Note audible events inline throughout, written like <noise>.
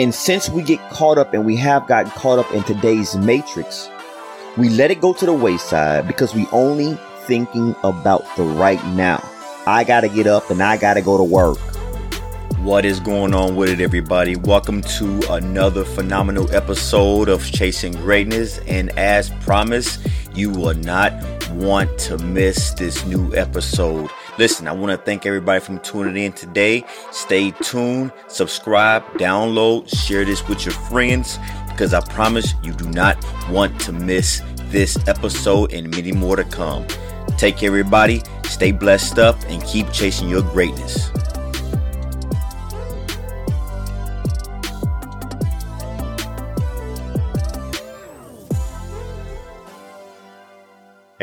And since we get caught up and we have gotten caught up in today's matrix, we let it go to the wayside because we only thinking about the right now. I gotta get up and I gotta go to work. What is going on with it, everybody? Welcome to another phenomenal episode of Chasing Greatness. And as promised, you will not want to miss this new episode. Listen, I want to thank everybody from tuning in today. Stay tuned, subscribe, download, share this with your friends because I promise you do not want to miss this episode and many more to come. Take care, everybody. Stay blessed up and keep chasing your greatness.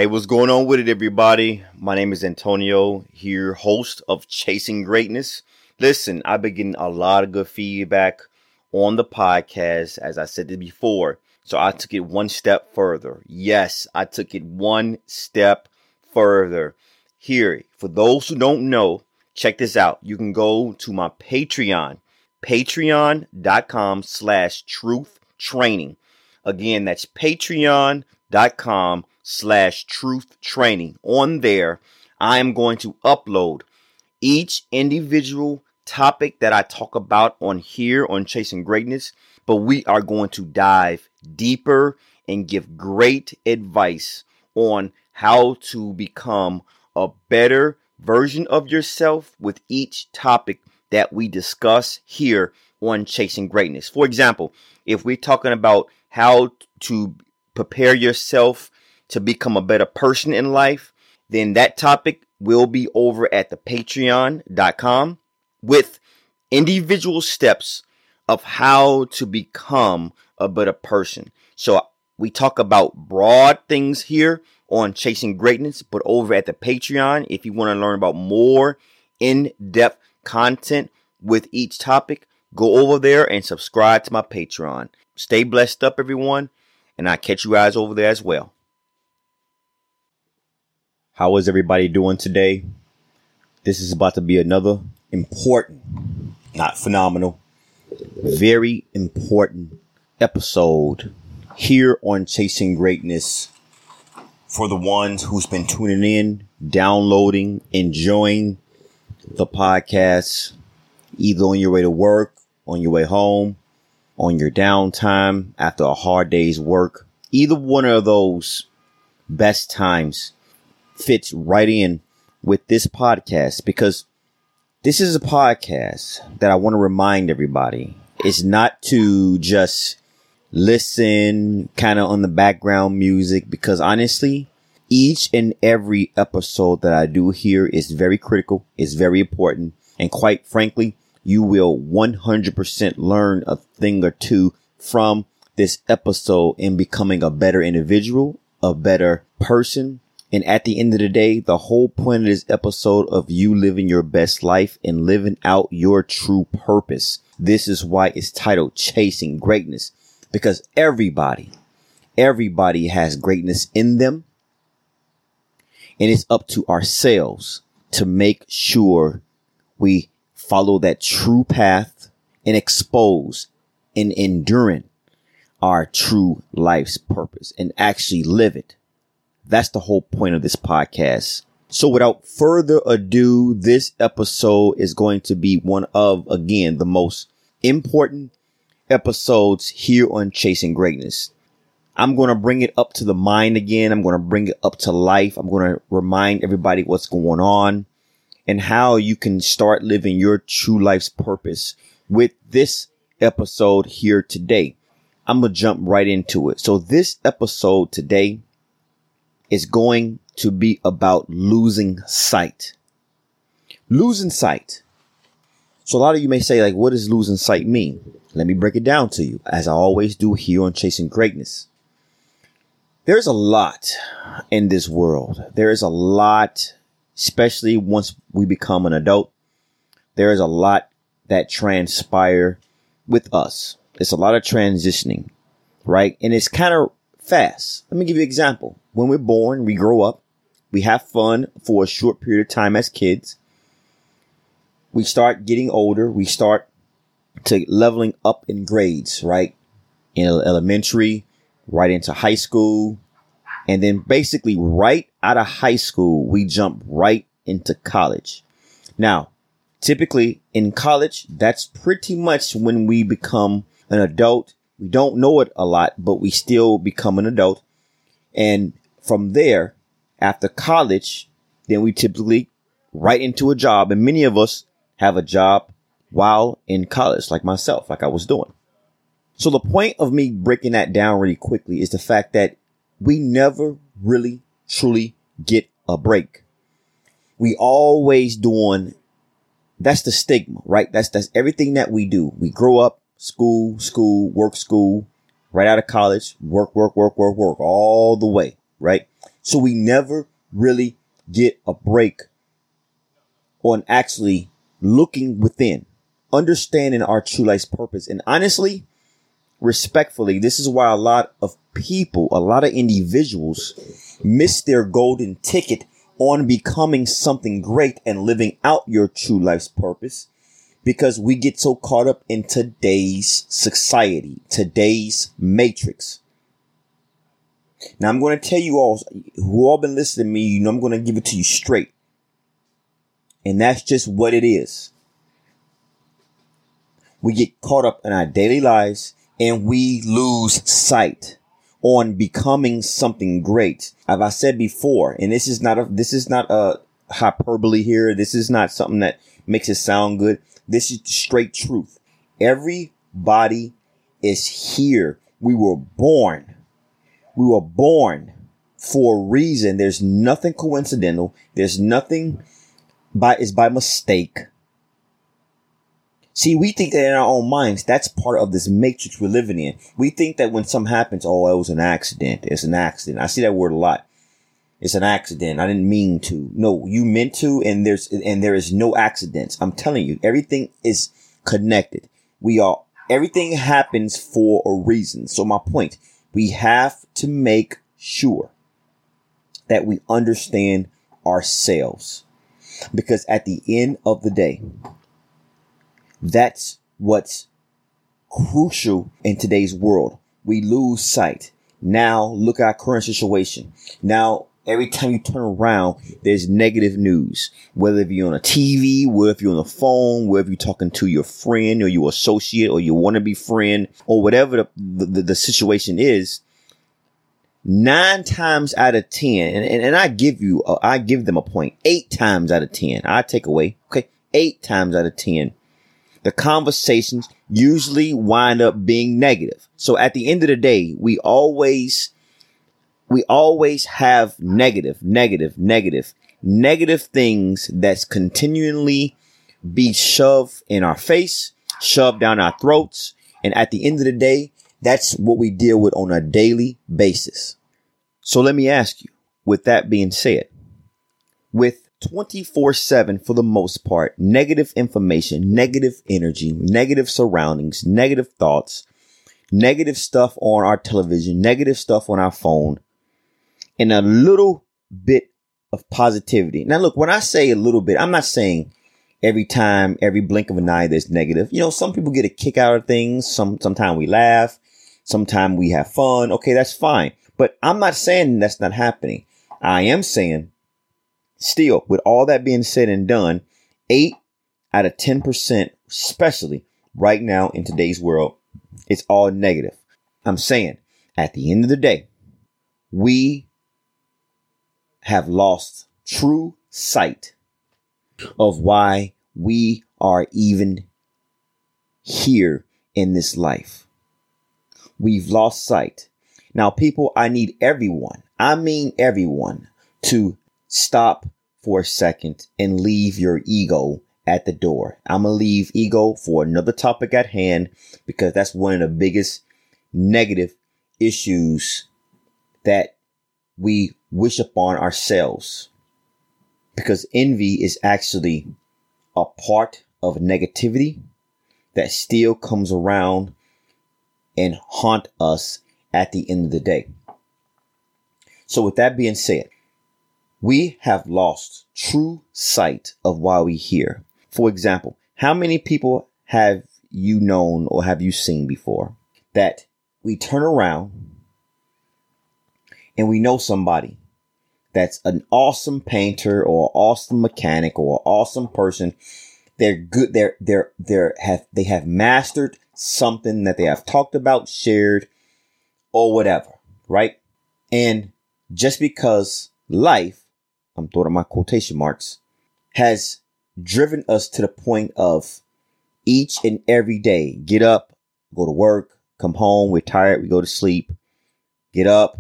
Hey, what's going on with it, everybody? My name is Antonio, here, host of Chasing Greatness. Listen, I've been getting a lot of good feedback on the podcast, as I said before. So I took it one step further. Yes, I took it one step further. Here, for those who don't know, check this out. You can go to my Patreon, patreon.com slash truth training. Again, that's patreon.com slash truth training. On there, I am going to upload each individual topic that I talk about on here on Chasing Greatness, but we are going to dive deeper and give great advice on how to become a better version of yourself with each topic that we discuss here on Chasing Greatness. For example, if we're talking about how to prepare yourself to become a better person in life, then that topic will be over at the patreon.com with individual steps of how to become a better person. So we talk about broad things here on Chasing Greatness, but over at the Patreon, if you want to learn about more in depth content with each topic, go over there and subscribe to my Patreon. Stay blessed up, everyone, and I'll catch you guys over there as well. How is everybody doing today? This is about to be another important, not phenomenal, very important episode here on Chasing Greatness for the ones who's been tuning in, downloading, enjoying the podcast, either on your way to work, on your way home, on your downtime after a hard day's work. Either one of those best times fits right in with this podcast because this is a podcast that I want to remind everybody. Is not to just listen kind of on the background music because honestly, each and every episode that I do here is very critical, is very important, and quite frankly, you will 100% learn a thing or two from this episode in becoming a better individual, a better person, and at the end of the day, the whole point of this episode of you living your best life and living out your true purpose. This is why it's titled Chasing Greatness because everybody, everybody has greatness in them. And it's up to ourselves to make sure we follow that true path and expose and enduring our true life's purpose and actually live it. That's the whole point of this podcast. So without further ado, this episode is going to be one of, again, the most important episodes here on Chasing Greatness. I'm going to bring it up to the mind again. I'm going to bring it up to life. I'm going to remind everybody what's going on and how you can start living your true life's purpose with this episode here today. I'm going to jump right into it. So this episode today is going to be about losing sight. Losing sight. So a lot of you may say, like, what does losing sight mean? Let me break it down to you, as I always do here on Chasing Greatness. There's a lot in this world. There is a lot, especially once we become an adult. There is a lot that transpire with us. It's a lot of transitioning, right? And it's kind of fast. Let me give you an example. When we're born, we grow up, we have fun for a short period of time as kids. We start getting older, we start to leveling up in grades, right? In elementary, right into high school. And then basically right out of high school, we jump right into college. Now, typically in college, that's pretty much when we become an adult. We don't know it a lot, but we still become an adult. And from there, after college, then we typically right into a job. And many of us have a job while in college, like myself, like I was doing. So the point of me breaking that down really quickly is the fact that we never really truly get a break. We always doing that's the stigma, right? That's that's everything that we do. We grow up, school, school, work, school, right out of college, work, work, work, work, work, all the way, right? So we never really get a break on actually looking within, understanding our true life's purpose. And honestly, respectfully, this is why a lot of people, a lot of individuals miss their golden ticket on becoming something great and living out your true life's purpose because we get so caught up in today's society, today's matrix. Now I'm going to tell you all who all been listening to me, you know I'm going to give it to you straight. And that's just what it is. We get caught up in our daily lives and we lose sight on becoming something great. As I said before, and this is not a, this is not a hyperbole here. This is not something that makes it sound good. This is straight truth. Everybody is here. We were born. We were born for a reason. There's nothing coincidental. There's nothing by, is by mistake. See, we think that in our own minds, that's part of this matrix we're living in. We think that when something happens, oh, it was an accident. It's an accident. I see that word a lot. It's an accident. I didn't mean to. No, you meant to, and there's, and there is no accidents. I'm telling you, everything is connected. We are, everything happens for a reason. So my point, we have to make sure that we understand ourselves. Because at the end of the day, that's what's crucial in today's world. We lose sight. Now look at our current situation. Now every time you turn around, there's negative news. Whether you're on a TV, whether if you're on the phone, whether you're talking to your friend or your associate or your wannabe friend or whatever the, the, the situation is, nine times out of 10, and, and, and I give you, uh, I give them a point, eight times out of 10, I take away, okay, eight times out of 10, the conversations usually wind up being negative. So at the end of the day, we always, we always have negative, negative, negative, negative things that's continually be shoved in our face, shoved down our throats. And at the end of the day, that's what we deal with on a daily basis. So let me ask you, with that being said, with 24 7 for the most part, negative information, negative energy, negative surroundings, negative thoughts, negative stuff on our television, negative stuff on our phone, and a little bit of positivity. Now, look, when I say a little bit, I'm not saying every time, every blink of an eye, there's negative. You know, some people get a kick out of things. Some, sometimes we laugh. Sometimes we have fun. Okay, that's fine. But I'm not saying that's not happening. I am saying Still, with all that being said and done, eight out of 10%, especially right now in today's world, it's all negative. I'm saying at the end of the day, we have lost true sight of why we are even here in this life. We've lost sight. Now, people, I need everyone, I mean everyone, to stop for a second and leave your ego at the door. I'm going to leave ego for another topic at hand because that's one of the biggest negative issues that we wish upon ourselves. Because envy is actually a part of negativity that still comes around and haunt us at the end of the day. So with that being said, we have lost true sight of why we here. For example, how many people have you known or have you seen before that we turn around and we know somebody that's an awesome painter or awesome mechanic or awesome person. They're good. They're, they're, they're have, they have mastered something that they have talked about, shared or whatever. Right. And just because life, I'm throwing my quotation marks, has driven us to the point of each and every day get up, go to work, come home, we're tired, we go to sleep, get up,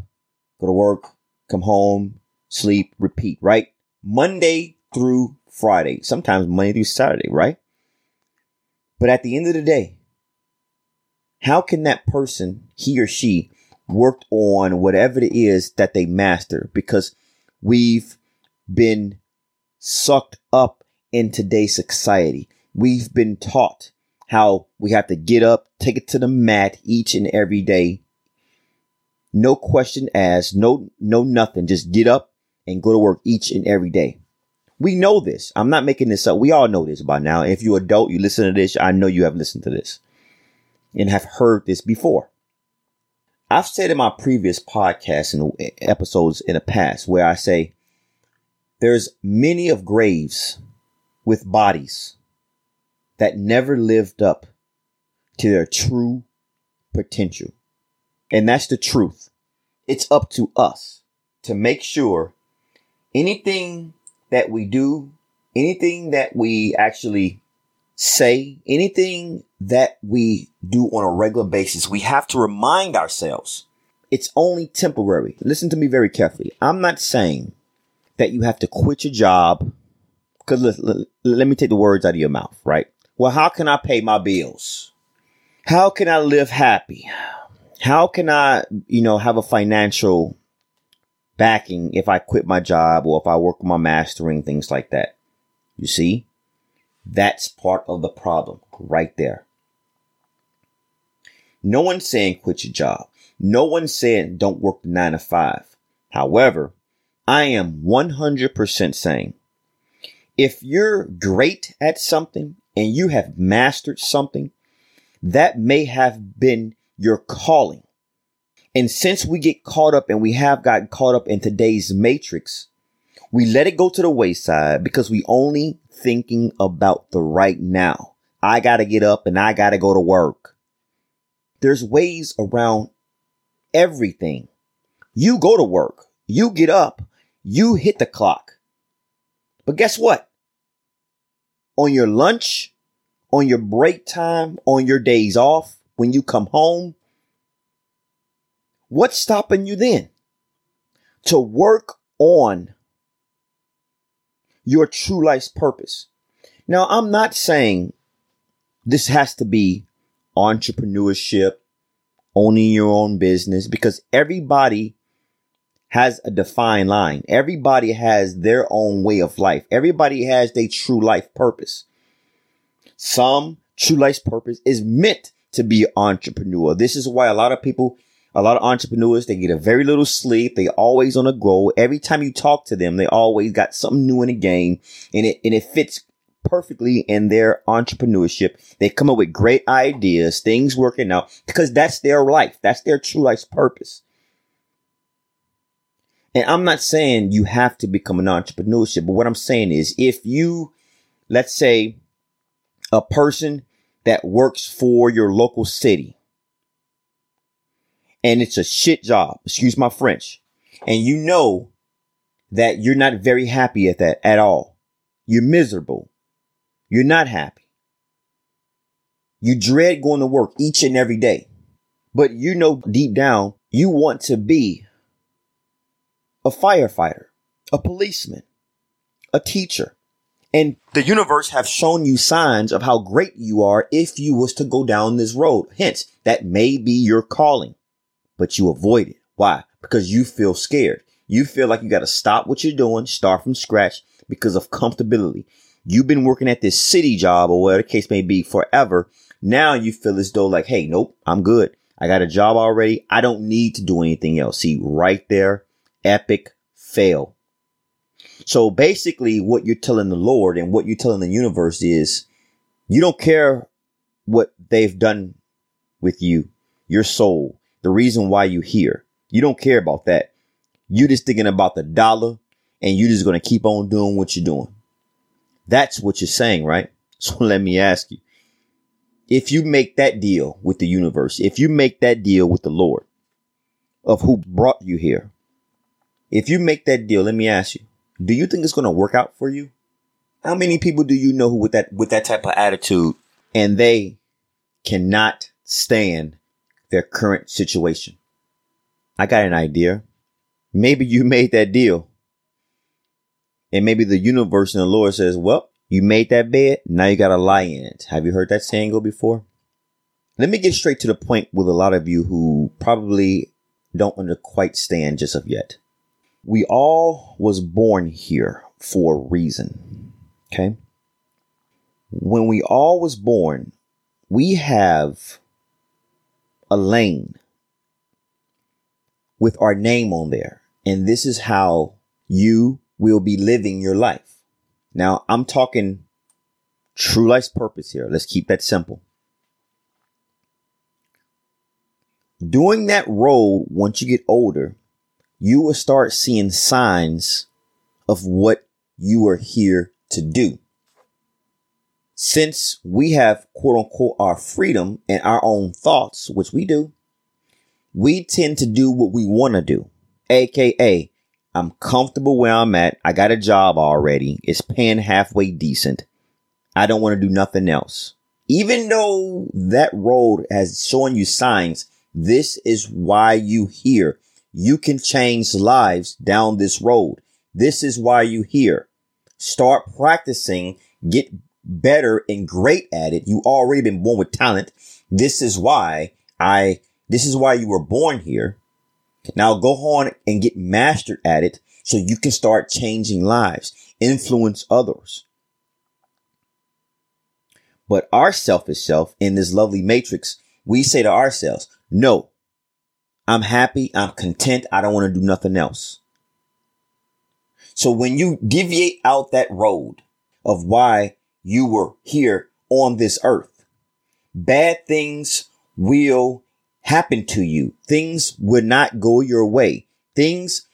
go to work, come home, sleep, repeat, right? Monday through Friday, sometimes Monday through Saturday, right? But at the end of the day, how can that person, he or she, worked on whatever it is that they master? Because we've been sucked up in today's society. We've been taught how we have to get up, take it to the mat each and every day. No question asked, no, no nothing. Just get up and go to work each and every day. We know this. I'm not making this up. We all know this by now. If you're adult, you listen to this. I know you have listened to this and have heard this before. I've said in my previous podcasts and episodes in the past where I say there's many of graves with bodies that never lived up to their true potential. And that's the truth. It's up to us to make sure anything that we do, anything that we actually say, anything that we do on a regular basis, we have to remind ourselves it's only temporary. Listen to me very carefully. I'm not saying that you have to quit your job because let, let, let me take the words out of your mouth, right? Well, how can I pay my bills? How can I live happy? How can I, you know, have a financial backing if I quit my job or if I work my mastering, things like that? You see? That's part of the problem right there. No one's saying quit your job. No one's saying don't work the nine to five. However, I am 100% saying if you're great at something and you have mastered something, that may have been your calling. And since we get caught up and we have gotten caught up in today's matrix, we let it go to the wayside because we only thinking about the right now. I gotta get up and I gotta go to work. There's ways around everything. You go to work. You get up. You hit the clock. But guess what? On your lunch, on your break time, on your days off, when you come home, what's stopping you then? To work on your true life's purpose. Now, I'm not saying this has to be entrepreneurship, owning your own business, because everybody has a defined line. Everybody has their own way of life. Everybody has their true life purpose. Some true life's purpose is meant to be entrepreneur. This is why a lot of people a lot of entrepreneurs, they get a very little sleep. They always on a go. Every time you talk to them, they always got something new in the game and it, and it fits perfectly in their entrepreneurship. They come up with great ideas, things working out because that's their life. That's their true life's purpose. And I'm not saying you have to become an entrepreneurship, but what I'm saying is if you, let's say a person that works for your local city, and it's a shit job, excuse my French, and you know that you're not very happy at that at all. You're miserable. You're not happy. You dread going to work each and every day, but you know deep down you want to be a firefighter, a policeman, a teacher. And the universe have shown you signs of how great you are if you was to go down this road. Hence, that may be your calling but you avoid it. Why? Because you feel scared. You feel like you got to stop what you're doing, start from scratch because of comfortability. You've been working at this city job or whatever the case may be forever. Now you feel as though like, Hey, nope, I'm good. I got a job already. I don't need to do anything else. See right there, epic fail. So basically what you're telling the Lord and what you're telling the universe is you don't care what they've done with you, your soul, the reason why you're here. You don't care about that. You're just thinking about the dollar and you're just going to keep on doing what you're doing. That's what you're saying, right? <laughs> So let me ask you. If you make that deal with the universe, if you make that deal with the Lord of who brought you here, if you make that deal, let me ask you, do you think it's going to work out for you? How many people do you know who with that with that type of attitude and they cannot stand their current situation? I got an idea. Maybe you <laughs> made that deal. And maybe the universe and the Lord says, well, you made that bed. Now you got to lie in it. Have you heard that saying go before? Let me get straight to the point with a lot of you who probably don't under quite stand just of yet. We all was born here for a reason. Okay. When we all was born, we have a lane with our name on there. And this is how you will be living your life. Now I'm talking true life's purpose here. Let's keep that simple. Doing that road, once you get older, you will start seeing signs of what you are here to do. Since we have quote unquote our freedom and our own thoughts, which we do, we tend to do what we want to do. AKA, I'm comfortable where I'm at. I got a job already. It's paying halfway decent. I don't want to do nothing else. Even though that road has shown you signs, this is why you here. You can change lives down this road. This is why you here. Start practicing, get better and great at it. You already been born with talent. This is why I, this is why you were born here. Now go on and get mastered at it so you can start changing lives, influence others. But our selfish self in this lovely matrix, we say to ourselves, no, I'm happy. I'm content. I don't want to do nothing else. So when you deviate out that road of why you were here on this earth, bad things will happen to you. Things will not go your way. Things,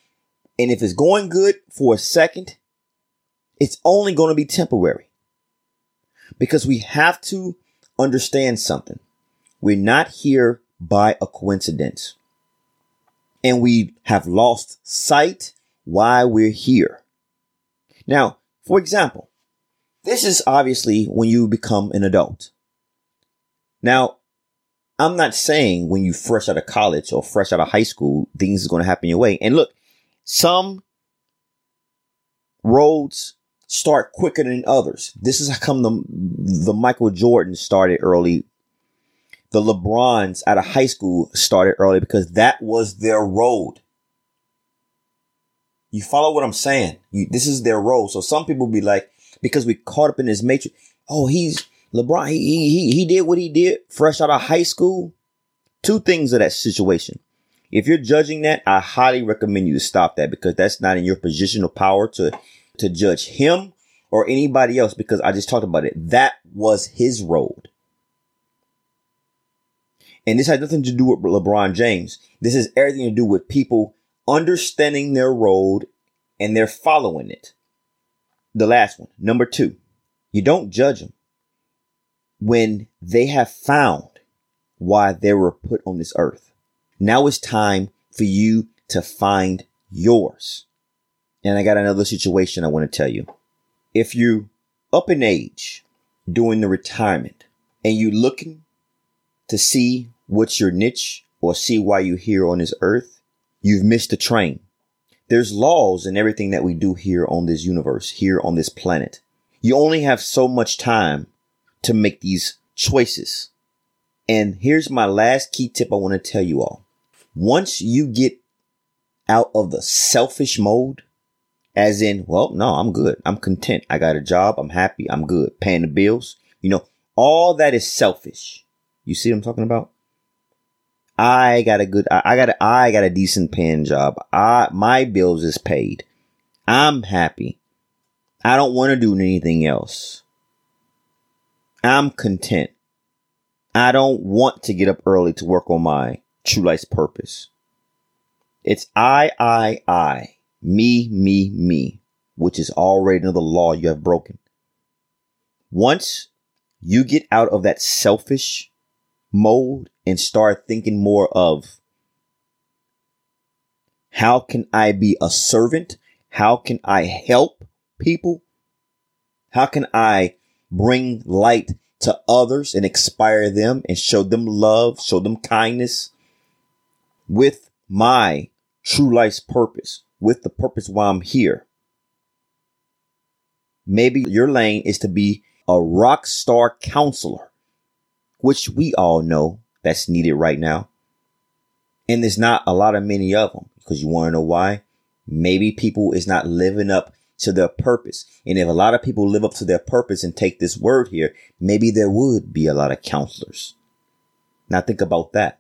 and if it's going good for a second, it's only going to be temporary because we have to understand something. We're not here by a coincidence and we have lost sight why we're here. Now, for example, this is obviously when you become an adult. Now, I'm not saying when you fresh out of college or fresh out of high school, things is going to happen your way. And look, some roads start quicker than others. This is how come the, the Michael Jordan started early. The LeBrons out of high school started early because that was their road. You follow what I'm saying? You, this is their role. So some people be like, because we caught up in this matrix. Oh, he's LeBron, he, he, he did what he did fresh out of high school. Two things of that situation. If you're judging that, I highly recommend you to stop that because that's not in your position of power to, to judge him or anybody else because I just talked about it. That was his road. And this has nothing to do with LeBron James. This has everything to do with people understanding their road and they're following it. The last one, number two, you don't judge them when they have found why they were put on this earth. Now it's time for you to find yours. And I got another situation I want to tell you. If you up in age during the retirement and you looking to see what's your niche or see why you're here on this earth, you've missed the train. There's laws in everything that we do here on this universe, here on this planet. You only have so much time to make these choices. And here's my last key tip I want to tell you all. Once you get out of the selfish mode, as in, well, no, I'm good. I'm content. I got a job. I'm happy. I'm good. Paying the bills. You know, all that is selfish. You see what I'm talking about? I got a good, I got a, I got a decent paying job. I, my bills is paid. I'm happy. I don't want to do anything else. I'm content. I don't want to get up early to work on my true life's purpose. It's I, I, I, me, me, me, which is already another law you have broken. Once you get out of that selfish mode and start thinking more of how can I be a servant? How can I help people? How can I bring light to others and inspire them and show them love, show them kindness with my true life's purpose, with the purpose why I'm here? Maybe your lane is to be a rock star counselor, which we all know that's needed right now. And there's not a lot of many of them because you want to know why? Maybe people is not living up to their purpose. And if a lot of people live up to their purpose and take this word here, maybe there would be a lot of counselors. Now think about that.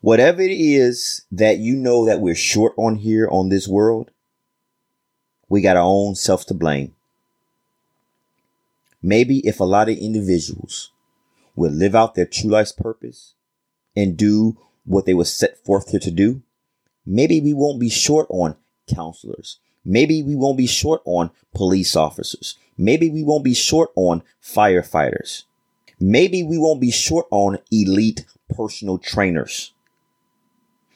Whatever it is that you know that we're short on here on this world, we got our own self to blame. Maybe if a lot of individuals would live out their true life's purpose and do what they were set forth here to do, maybe we won't be short on counselors. Maybe we won't be short on police officers. Maybe we won't be short on firefighters. Maybe we won't be short on elite personal trainers.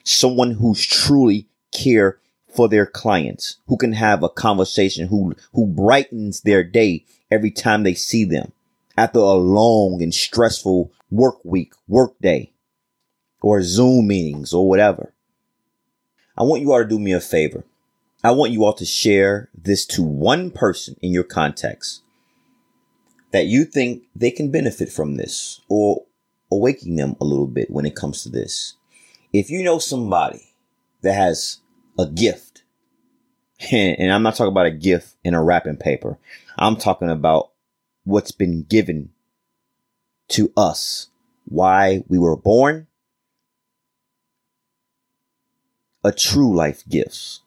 Someone who's truly care for their clients, who can have a conversation, who, who brightens their day every time they see them after a long and stressful work week, work day, or Zoom meetings or whatever. I want you all to do me a favor. I want you all to share this to one person in your context that you think they can benefit from this or awakening them a little bit when it comes to this. If you know somebody that has a gift, <laughs> and I'm not talking about a gift in a wrapping paper, I'm talking about what's been given to us, why we were born, a true life gifts,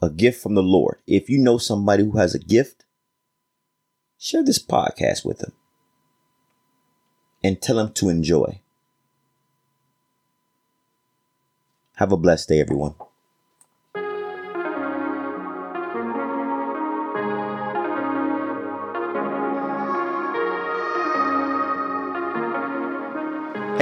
a gift from the Lord. If you know somebody who has a gift, share this podcast with them and tell them to enjoy. Have a blessed day, everyone.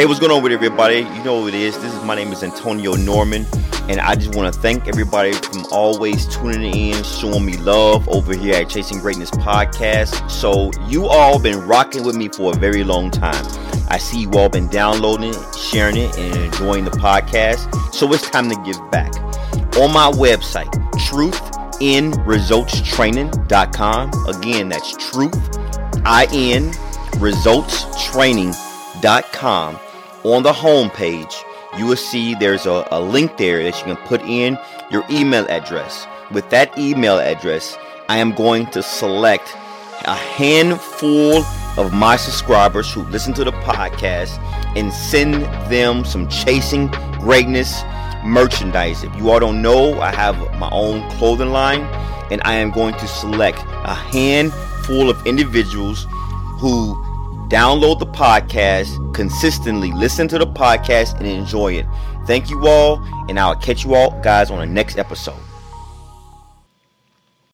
Hey, what's going on with everybody? You know who it is. This is my name is Antonio Norman, and I just want to thank everybody from always tuning in, showing me love over here at Chasing Greatness Podcast. So you all been rocking with me for a very long time. I see you all been downloading sharing it, and enjoying the podcast. So it's time to give back. On my website, truthinresultstraining.com. Again, that's truth, I-N, resultstraining.com on the home page, you will see there's a, a link there that you can put in your email address. With that email address, I am going to select a handful of my subscribers who listen to the podcast and send them some chasing greatness merchandise. If you all don't know, I have my own clothing line and I am going to select a handful of individuals who download the podcast, consistently listen to the podcast, and enjoy it. Thank you all, and I'll catch you all guys on the next episode.